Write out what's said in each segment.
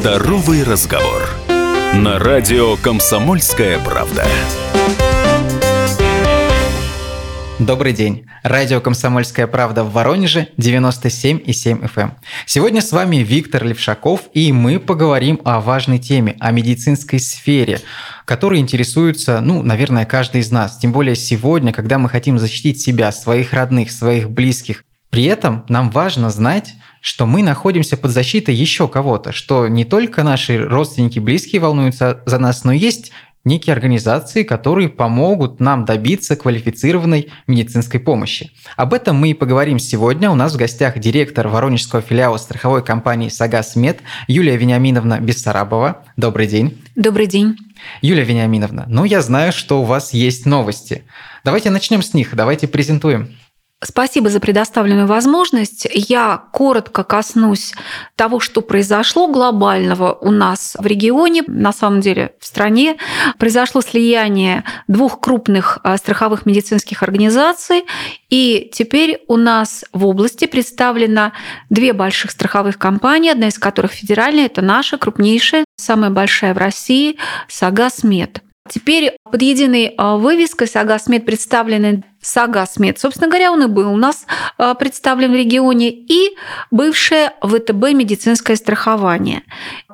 Здоровый разговор. На радио «Комсомольская правда». Добрый день. Радио «Комсомольская правда» в Воронеже 97,7 FM. Эм. Сегодня с вами Виктор Левшаков, и мы поговорим о важной теме, о медицинской сфере, которой интересуется, ну, наверное, каждый из нас. Тем более сегодня, когда мы хотим защитить себя, своих родных, своих близких. При этом нам важно знать, что мы находимся под защитой еще кого-то, что не только наши родственники, близкие волнуются за нас, но есть некие организации, которые помогут нам добиться квалифицированной медицинской помощи. Об этом мы и поговорим сегодня. У нас в гостях директор Воронежского филиала страховой компании «Сагас Мед» Юлия Вениаминовна Бессарабова. Добрый день. Добрый день. Юлия Вениаминовна, ну я знаю, что у вас есть новости. Давайте начнем с них, давайте презентуем. Спасибо за предоставленную возможность. Я коротко коснусь того, что произошло глобального у нас в регионе, на самом деле в стране. Произошло слияние двух крупных а, страховых медицинских организаций, и теперь у нас в области представлено две больших страховых компании, одна из которых федеральная, это наша крупнейшая, самая большая в России, Сагасмед. Теперь под единой а, вывеской Сагасмед представлены Сагасмед. Собственно говоря, он и был у нас а, представлен в регионе, и бывшее ВТБ медицинское страхование.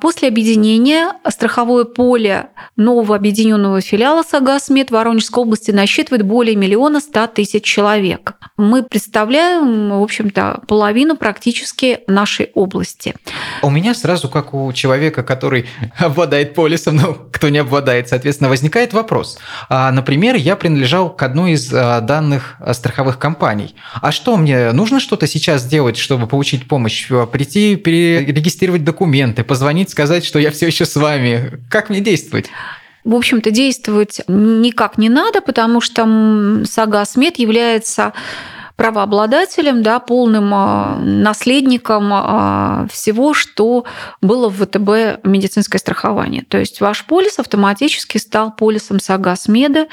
После объединения страховое поле нового объединенного филиала Сагасмед в Воронежской области насчитывает более миллиона ста тысяч человек. Мы представляем, в общем-то, половину практически нашей области. У меня сразу, как у человека, который обладает полисом, ну, кто не обладает, соответственно, возникает вопрос. А, например, я принадлежал к одной из данных страховых компаний. А что, мне нужно что-то сейчас сделать, чтобы получить помощь? Э, прийти, перерегистрировать документы, позвонить, сказать, что я все еще с вами? Как мне действовать? В общем-то, действовать никак не надо, потому что Сага Смет является правообладателем, да, полным а, наследником а, всего, что было в ВТБ медицинское страхование. То есть ваш полис автоматически стал полисом Сагасмеда.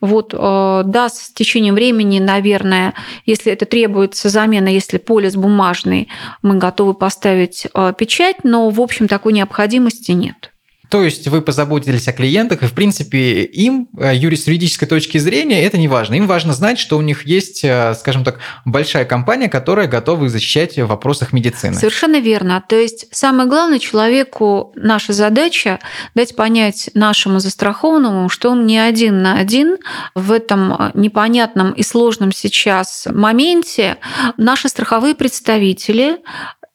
Вот, а, да, с течением времени, наверное, если это требуется замена, если полис бумажный, мы готовы поставить печать, но, в общем, такой необходимости нет. То есть вы позаботились о клиентах, и, в принципе, им, э, с юридической точки зрения, это не важно. Им важно знать, что у них есть, э, скажем так, большая компания, которая готова их защищать в вопросах медицины. Совершенно верно. То есть самое главное человеку, наша задача дать понять нашему застрахованному, что он не один на один в этом э, непонятном и сложном сейчас моменте. Наши страховые представители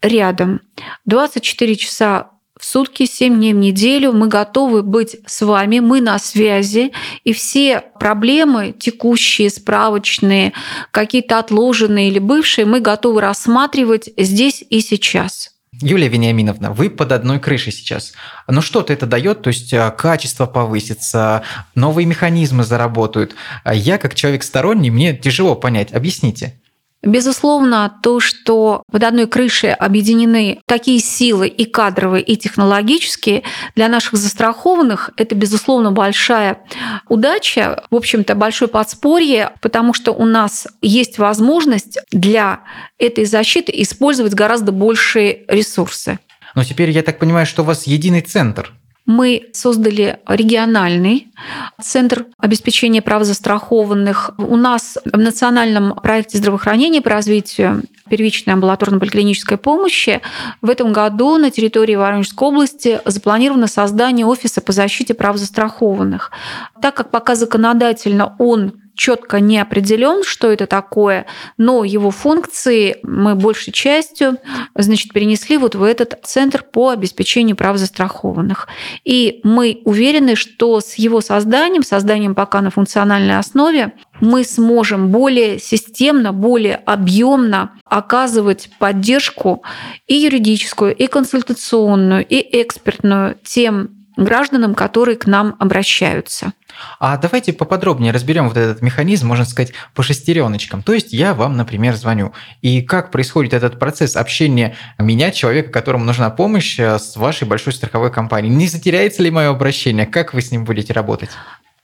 рядом 24 часа сутки, 7 дней в неделю. Мы готовы быть с вами, мы на связи. И все проблемы текущие, справочные, какие-то отложенные или бывшие, мы готовы рассматривать здесь и сейчас. Юлия Вениаминовна, вы под одной крышей сейчас. Но что-то это дает, то есть а, качество повысится, новые механизмы заработают. А я, как человек сторонний, мне тяжело понять. Объясните. Безусловно, то, что под одной крышей объединены такие силы и кадровые, и технологические, для наших застрахованных это, безусловно, большая удача, в общем-то, большое подспорье, потому что у нас есть возможность для этой защиты использовать гораздо большие ресурсы. Но теперь я так понимаю, что у вас единый центр мы создали региональный центр обеспечения прав застрахованных. У нас в национальном проекте здравоохранения по развитию первичной амбулаторно-поликлинической помощи в этом году на территории Воронежской области запланировано создание офиса по защите прав застрахованных. Так как пока законодательно он четко не определен, что это такое, но его функции мы большей частью значит, перенесли вот в этот центр по обеспечению прав застрахованных. И мы уверены, что с его созданием, созданием пока на функциональной основе, мы сможем более системно, более объемно оказывать поддержку и юридическую, и консультационную, и экспертную тем гражданам, которые к нам обращаются. А давайте поподробнее разберем вот этот механизм, можно сказать, по шестереночкам. То есть я вам, например, звоню. И как происходит этот процесс общения меня, человека, которому нужна помощь, э, с вашей большой страховой компанией? Не затеряется ли мое обращение? Как вы с ним будете работать?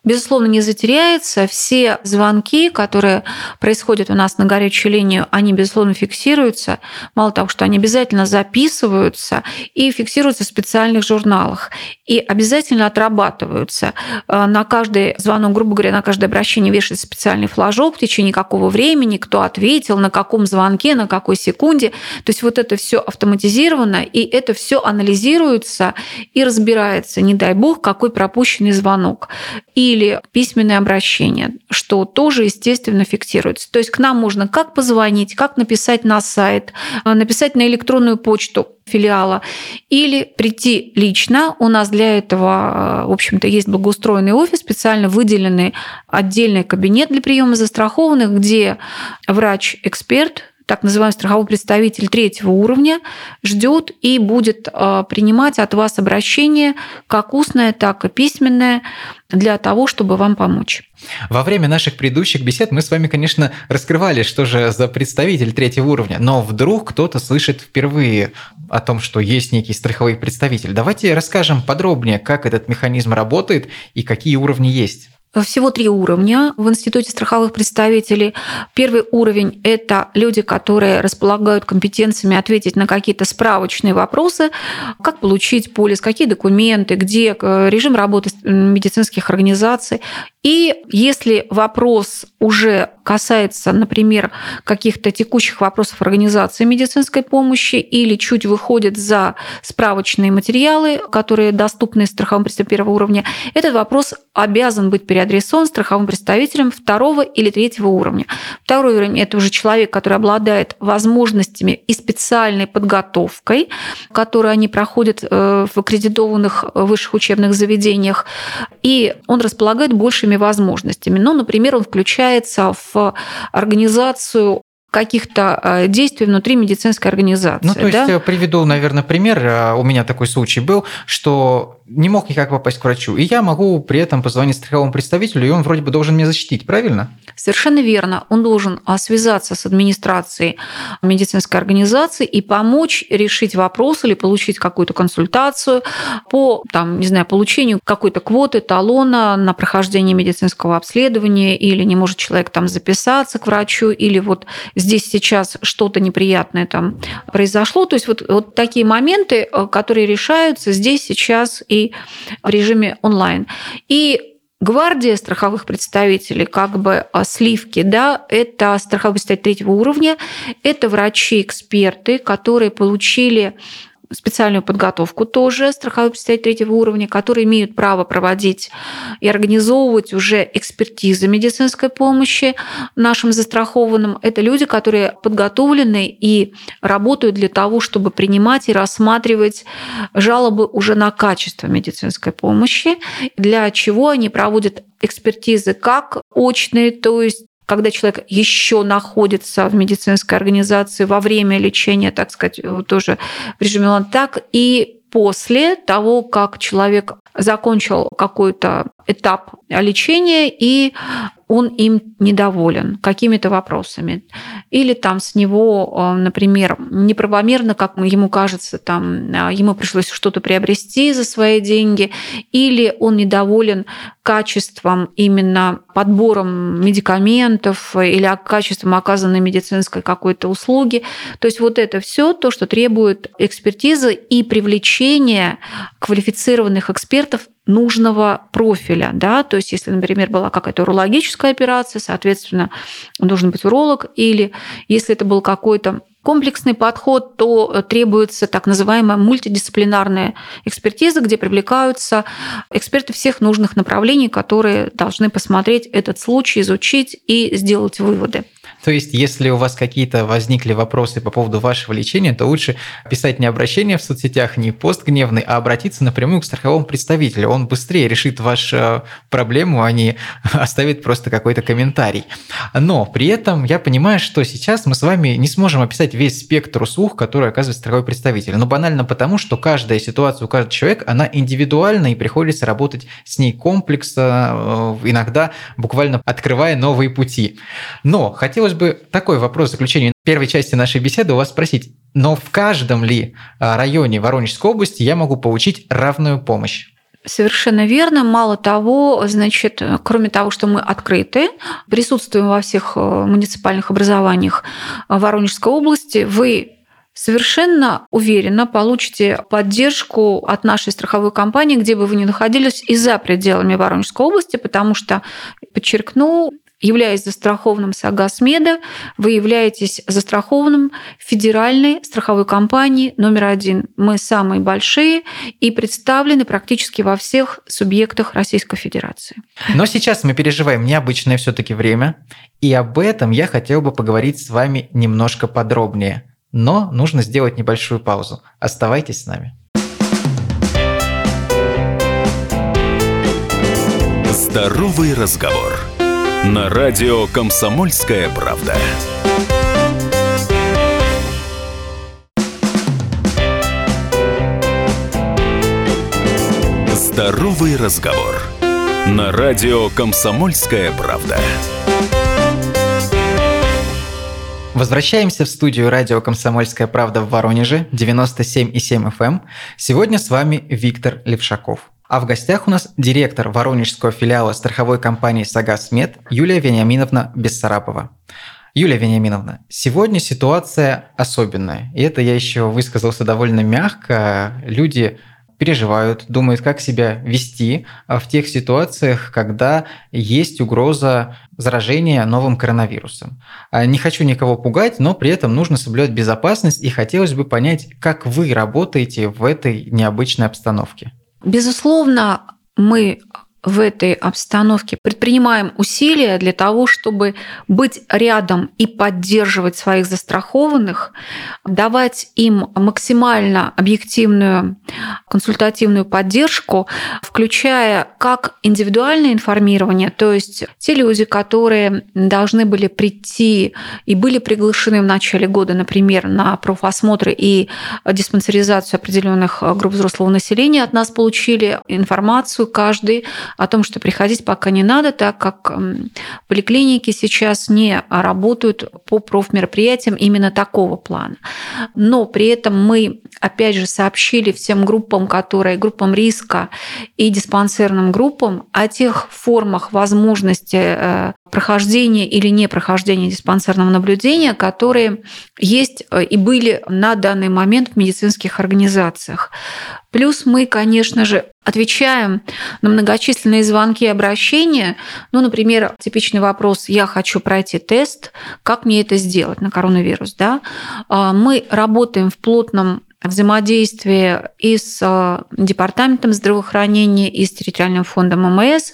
Безусловно, не затеряется. Все звонки, которые происходят у нас на горячую линию, они, безусловно, фиксируются. Мало того, что они обязательно записываются и фиксируются в специальных журналах. И обязательно отрабатываются. Э, на каждый звонок, грубо говоря, на каждое обращение вешается специальный флажок в течение какого времени, кто ответил, на каком звонке, на какой секунде. То есть вот это все автоматизировано, и это все анализируется и разбирается, не дай бог, какой пропущенный звонок. Или или письменное обращение, что тоже, естественно, фиксируется. То есть к нам можно как позвонить, как написать на сайт, а, написать на электронную почту филиала или прийти лично. У нас для этого, а, в общем-то, есть благоустроенный офис, специально выделенный отдельный кабинет для приема застрахованных, где врач-эксперт так называемый страховой представитель третьего уровня, ждет и будет а, принимать от вас обращение как устное, так и письменное для того, чтобы вам помочь. Во время наших предыдущих бесед мы с вами, конечно, раскрывали, что же за представитель третьего уровня, но вдруг кто-то слышит впервые о том, что есть некий страховой представитель. Давайте расскажем подробнее, как этот механизм работает и какие уровни есть. Всего три уровня в Институте страховых представителей. Первый уровень – это люди, которые располагают компетенциями ответить на какие-то справочные вопросы, как получить полис, какие документы, где э, режим работы медицинских организаций. И если вопрос уже касается, например, каких-то текущих вопросов организации медицинской помощи или чуть выходит за справочные материалы, которые доступны страховым представителям первого уровня, этот вопрос обязан быть переадресован страховым представителем второго или третьего уровня. Второй уровень – это уже человек, который обладает возможностями и специальной подготовкой, которую они проходят э, в аккредитованных высших учебных заведениях, и он располагает большими возможностями. Ну, например, он включается в организацию каких-то э, действий внутри медицинской организации. Ну, то есть, да? Э, приведу, наверное, пример. Э, у меня такой случай был, что не мог никак попасть к врачу. И я могу при этом позвонить страховому представителю, и он вроде бы должен меня защитить, правильно? Совершенно верно. Он должен а, связаться с администрацией медицинской организации и помочь решить вопрос или получить какую-то консультацию по, там, не знаю, получению какой-то квоты, талона на прохождение медицинского обследования, или не может человек там записаться к врачу, или вот здесь сейчас что-то неприятное там произошло. То есть вот, вот такие моменты, э, которые решаются здесь, сейчас и в режиме онлайн. И Гвардия страховых представителей, как бы а, сливки, да, это страховой представитель третьего уровня, это врачи-эксперты, которые получили специальную подготовку тоже страховой представитель третьего уровня, которые имеют право проводить и организовывать уже экспертизы медицинской помощи нашим застрахованным. Это люди, которые подготовлены и работают для того, чтобы принимать и рассматривать жалобы уже на качество медицинской помощи, для чего они проводят экспертизы как очные, то есть когда человек еще находится в медицинской организации во время лечения, так сказать, тоже в режиме онлайн, так и после того, как человек закончил какой-то этап лечения и он им недоволен какими-то вопросами. Или там с него, э, например, неправомерно, как ему кажется, там э, ему пришлось что-то приобрести за свои деньги, или он недоволен качеством именно подбором медикаментов или качеством оказанной медицинской какой-то услуги. То есть вот это все то, что требует экспертизы и привлечения квалифицированных экспертов нужного профиля. Да? То есть, если, например, была какая-то урологическая операция, соответственно, должен быть уролог, или если это был какой-то комплексный подход, то требуется так называемая мультидисциплинарная экспертиза, где привлекаются эксперты всех нужных направлений, которые должны посмотреть этот случай, изучить и сделать выводы. То есть, если у вас какие-то возникли вопросы по поводу вашего лечения, то лучше писать не обращение в соцсетях, не пост гневный, а обратиться напрямую к страховому представителю. Он быстрее решит вашу э, проблему, а не оставит просто какой-то комментарий. Но при этом я понимаю, что сейчас мы с вами не сможем описать весь спектр услуг, который оказывает страховой представитель. Но банально потому, что каждая ситуация у каждого человека, она индивидуальна и приходится работать с ней комплексно, э, иногда буквально открывая новые пути. Но хотелось хотелось бы такой вопрос в заключение первой части нашей беседы у вас спросить. Но в каждом ли а, районе Воронежской области я могу получить равную помощь? Совершенно верно. Мало того, значит, кроме того, что мы открыты, присутствуем во всех э, муниципальных образованиях Воронежской области, вы совершенно уверенно получите поддержку от нашей страховой компании, где бы вы ни находились, и за пределами Воронежской области, потому что, подчеркну, Являясь застрахованным Сагасмеда, вы являетесь застрахованным федеральной страховой компанией номер один. Мы самые большие и представлены практически во всех субъектах Российской Федерации. Но сейчас мы переживаем необычное все-таки время, и об этом я хотел бы поговорить с вами немножко подробнее. Но нужно сделать небольшую паузу. Оставайтесь с нами. Здоровый разговор на радио «Комсомольская правда». Здоровый разговор на радио «Комсомольская правда». Возвращаемся в студию радио «Комсомольская правда» в Воронеже, 97,7 FM. Эм. Сегодня с вами Виктор Левшаков. А в гостях у нас директор воронежского филиала страховой компании «Сагасмед» Юлия Вениаминовна Бессарапова. Юлия Вениаминовна, сегодня ситуация особенная. И это я еще высказался довольно мягко. Люди переживают, думают, как себя вести в тех ситуациях, когда есть угроза заражения новым коронавирусом. А, не хочу никого пугать, но при этом нужно соблюдать безопасность, и хотелось бы понять, как вы работаете в этой необычной обстановке. Безусловно, мы в этой обстановке. Предпринимаем усилия для того, чтобы быть рядом и поддерживать своих застрахованных, давать им максимально объективную консультативную поддержку, включая как индивидуальное информирование, то есть те люди, которые должны были прийти и были приглашены в начале года, например, на профосмотры и диспансеризацию определенных групп взрослого населения, от нас получили информацию каждый о том, что приходить пока не надо, так как поликлиники сейчас не работают по профмероприятиям именно такого плана. Но при этом мы, опять же, сообщили всем группам, которые группам риска и диспансерным группам о тех формах возможности э, прохождения или не прохождения диспансерного наблюдения, которые есть э, и были на данный момент в медицинских организациях. Плюс мы, конечно же, отвечаем на многочисленные звонки и обращения. Ну, например, типичный вопрос «Я хочу пройти тест. Как мне это сделать на коронавирус?» да? А, мы работаем в плотном взаимодействие и с э, Департаментом здравоохранения, и с территориальным фондом МС,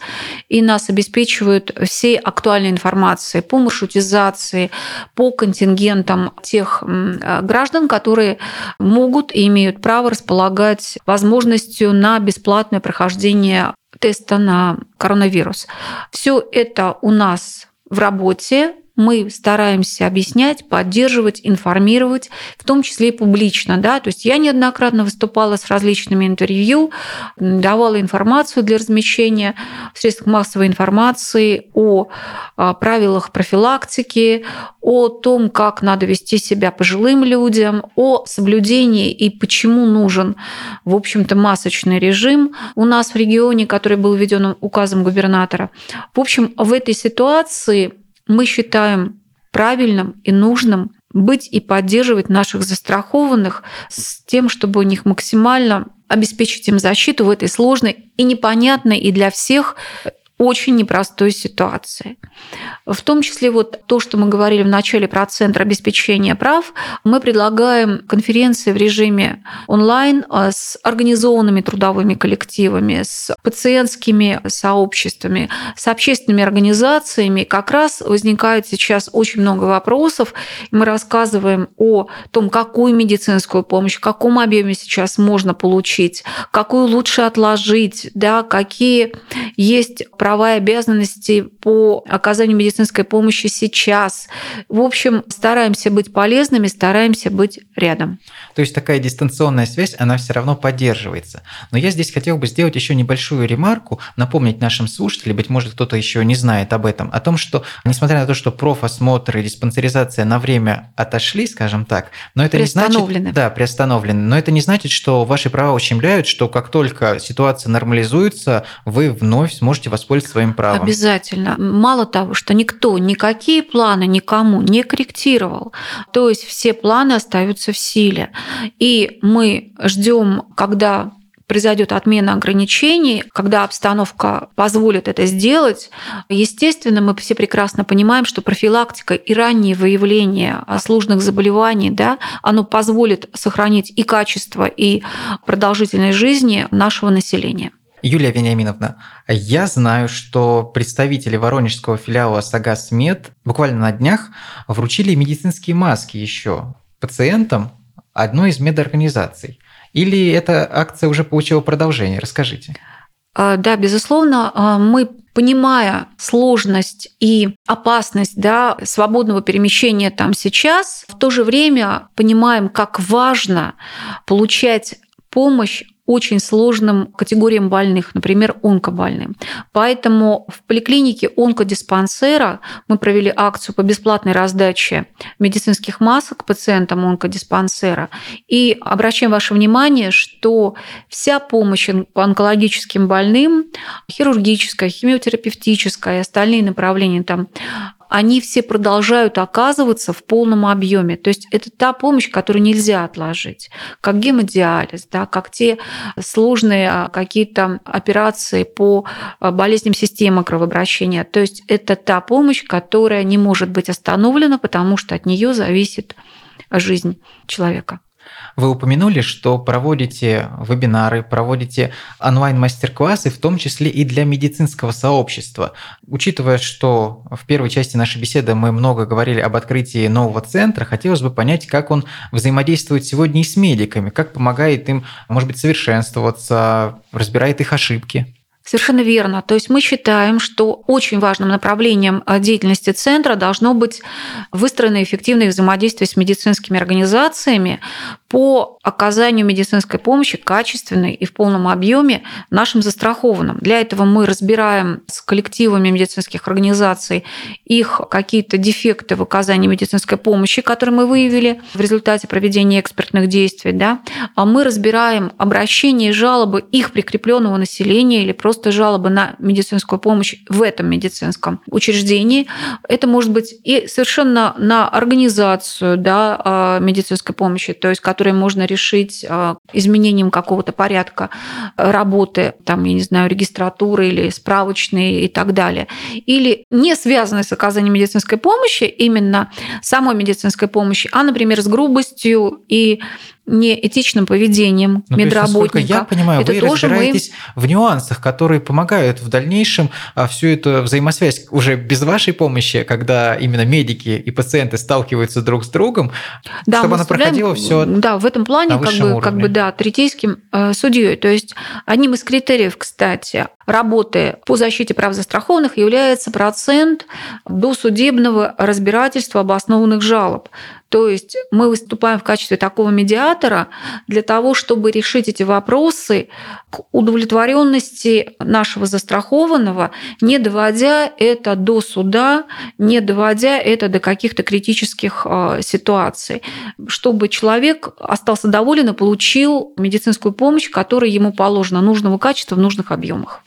и нас обеспечивают всей актуальной информацией по маршрутизации, по контингентам тех э, граждан, которые могут и имеют право располагать возможностью на бесплатное прохождение теста на коронавирус. Все это у нас в работе, мы стараемся объяснять, поддерживать, информировать, в том числе и публично. Да? То есть я неоднократно выступала с различными интервью, давала информацию для размещения в средствах массовой информации о а, правилах профилактики, о том, как надо вести себя пожилым людям, о соблюдении и почему нужен, в общем-то, масочный режим у нас в регионе, который был введен указом губернатора. В общем, в этой ситуации мы считаем правильным и нужным быть и поддерживать наших застрахованных с тем, чтобы у них максимально обеспечить им защиту в этой сложной и непонятной и для всех очень непростой ситуации. В том числе вот то, что мы говорили в начале про Центр обеспечения прав, мы предлагаем конференции в режиме онлайн а, с организованными трудовыми коллективами, с пациентскими сообществами, с общественными организациями. Как раз возникает сейчас очень много вопросов. Мы рассказываем о том, какую медицинскую помощь, в каком объеме сейчас можно получить, какую лучше отложить, да, какие есть права и обязанности по оказанию медицинской помощи сейчас. В общем, стараемся быть полезными, стараемся быть рядом. То есть такая дистанционная связь, она все равно поддерживается. Но я здесь хотел бы сделать еще небольшую ремарку, напомнить нашим слушателям, быть может, кто-то еще не знает об этом, о том, что, несмотря на то, что профосмотр и диспансеризация на время отошли, скажем так, но это не значит... Да, приостановлены. Но это не значит, что ваши права ущемляют, что как только ситуация нормализуется, вы вновь сможете воспользоваться своим правом. Обязательно. Мало того, что никто никакие планы никому не корректировал, то есть все планы остаются в силе. И мы ждем, когда произойдет отмена ограничений, когда обстановка позволит это сделать, естественно, мы все прекрасно понимаем, что профилактика и раннее выявление сложных заболеваний, да, оно позволит сохранить и качество, и продолжительность жизни нашего населения. Юлия Вениаминовна, я знаю, что представители воронежского филиала Сагас Мед буквально на днях вручили медицинские маски еще пациентам одной из медорганизаций. Или эта акция уже получила продолжение? Расскажите. А, да, безусловно, а, мы понимая сложность и опасность да, свободного перемещения там сейчас, в то же время понимаем, как важно получать помощь очень сложным категориям больных, например, онкобольным. Поэтому в поликлинике онкодиспансера мы провели акцию по бесплатной раздаче медицинских масок пациентам онкодиспансера. И обращаем ваше внимание, что вся помощь по онкологическим больным, хирургическая, химиотерапевтическая и остальные направления там они все продолжают оказываться в полном объеме. То есть это та помощь, которую нельзя отложить, как гемодиализ, да, как те сложные а, какие-то операции по а, болезням системы кровообращения. То есть это та помощь, которая не может быть остановлена, потому что от нее зависит жизнь человека. Вы упомянули, что проводите вебинары, проводите онлайн-мастер-классы, в том числе и для медицинского сообщества. Учитывая, что в первой части нашей беседы мы много говорили об открытии нового центра, хотелось бы понять, как он взаимодействует сегодня и с медиками, как помогает им, может быть, совершенствоваться, разбирает их ошибки. Совершенно верно. То есть мы считаем, что очень важным направлением э, деятельности центра должно быть выстроено эффективное взаимодействие с медицинскими организациями по оказанию медицинской помощи качественной и в полном объеме нашим застрахованным. Для этого мы разбираем с коллективами медицинских организаций их какие-то дефекты в оказании медицинской помощи, которые мы выявили в результате проведения экспертных действий. Да? А мы разбираем обращения и жалобы их прикрепленного населения или просто жалобы на медицинскую помощь в этом медицинском учреждении. Это может быть и совершенно на организацию да, а, медицинской помощи, то есть которой можно решить а, изменением какого-то порядка работы, там, я не знаю, регистратуры или справочной и так далее. Или не связанной с оказанием медицинской помощи, именно самой медицинской помощи, а, например, с грубостью и неэтичным поведением ну, медработника. Есть, я понимаю, это вы тоже разбираетесь мы... в нюансах, которые помогают в дальнейшем а, всю эту взаимосвязь уже без вашей помощи, когда именно медики и пациенты сталкиваются друг с другом, да, чтобы она проходила все. Да, в этом плане как бы, как бы да, третейским э, судьей. То есть одним из критериев, кстати, работы по защите прав застрахованных является процент досудебного разбирательства обоснованных жалоб. То есть мы выступаем в качестве такого медиатора для того, чтобы решить эти вопросы к удовлетворенности нашего застрахованного, не доводя это до суда, не доводя это до каких-то критических а, ситуаций, чтобы человек остался доволен и получил медицинскую помощь, которая ему положена нужного качества в нужных объемах.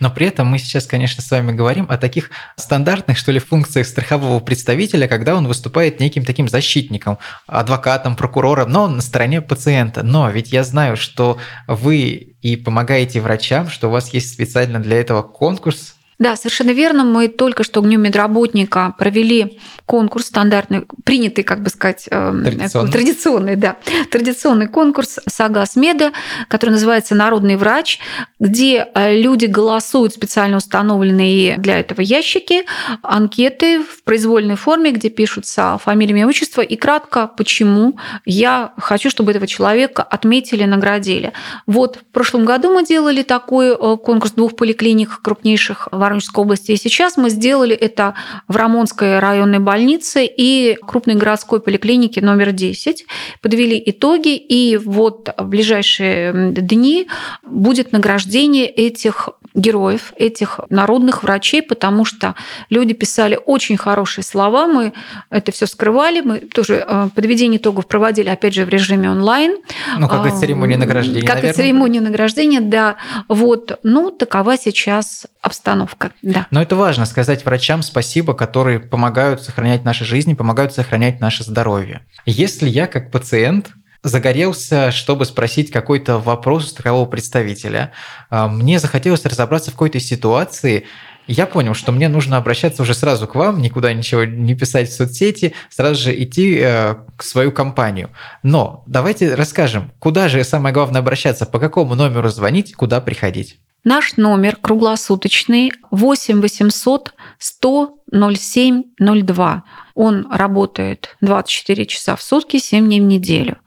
Но при этом мы сейчас, конечно, с вами говорим о таких стандартных, что ли, функциях страхового представителя, когда он выступает неким таким защитником, адвокатом, прокурором, но на стороне пациента. Но ведь я знаю, что вы и помогаете врачам, что у вас есть специально для этого конкурс да, совершенно верно. Мы только что к Дню медработника провели конкурс стандартный, принятый, как бы сказать, эм, традиционный, традиционный да, традиционный конкурс Сагас Меда, который называется «Народный врач», где э, люди голосуют специально установленные для этого ящики, анкеты в произвольной форме, где пишутся фамилия, имя, отчество и кратко, почему я хочу, чтобы этого человека отметили, наградили. Вот в прошлом году мы делали такой э, конкурс двух поликлиниках крупнейших в Воронежской области. И сейчас мы сделали это в Рамонской районной больнице и крупной городской поликлинике номер 10. Подвели итоги, и вот в ближайшие дни будет награждение этих героев, этих народных врачей, потому что люди писали очень хорошие слова, мы это все скрывали, мы тоже э, подведение итогов проводили, опять же, в режиме онлайн. Ну, как и церемония награждения, Как наверное. и церемония награждения, да. Вот, ну, такова сейчас обстановка, да. Но это важно сказать врачам спасибо, которые помогают сохранять наши жизни, помогают сохранять наше здоровье. Если я как пациент загорелся, чтобы спросить какой-то вопрос у страхового представителя. А, мне захотелось разобраться в какой-то ситуации, я понял, что мне нужно обращаться уже сразу к вам, никуда ничего не писать в соцсети, сразу же идти э, к свою компанию. Но давайте расскажем, куда же самое главное обращаться, по какому номеру звонить, куда приходить. Наш номер круглосуточный 8 800 100 07 02. Он работает 24 часа в сутки, 7 дней в неделю.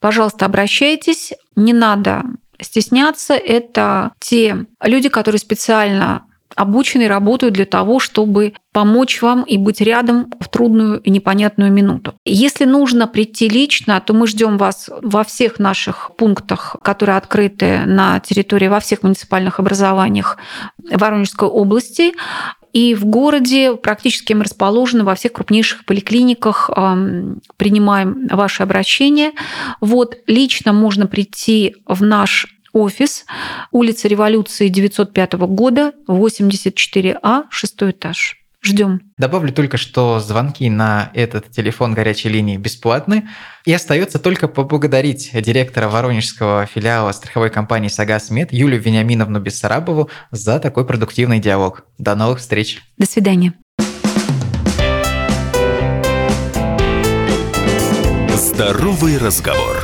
Пожалуйста, обращайтесь. Не надо стесняться. Это те люди, которые специально обучены работают для того, чтобы помочь вам и быть рядом в трудную и непонятную минуту. Если нужно прийти лично, то мы ждем вас во всех наших пунктах, которые открыты на территории, во всех муниципальных образованиях Воронежской области. И в городе практически мы расположены во всех крупнейших поликлиниках, принимаем ваши обращения. Вот лично можно прийти в наш офис, улица Революции 905 года, 84А, шестой этаж. Ждем. Добавлю только, что звонки на этот телефон горячей линии бесплатны. И остается только поблагодарить директора воронежского филиала страховой компании «Сагас Мед» Юлию Вениаминовну Бессарабову за такой продуктивный диалог. До новых встреч. До свидания. Здоровый разговор.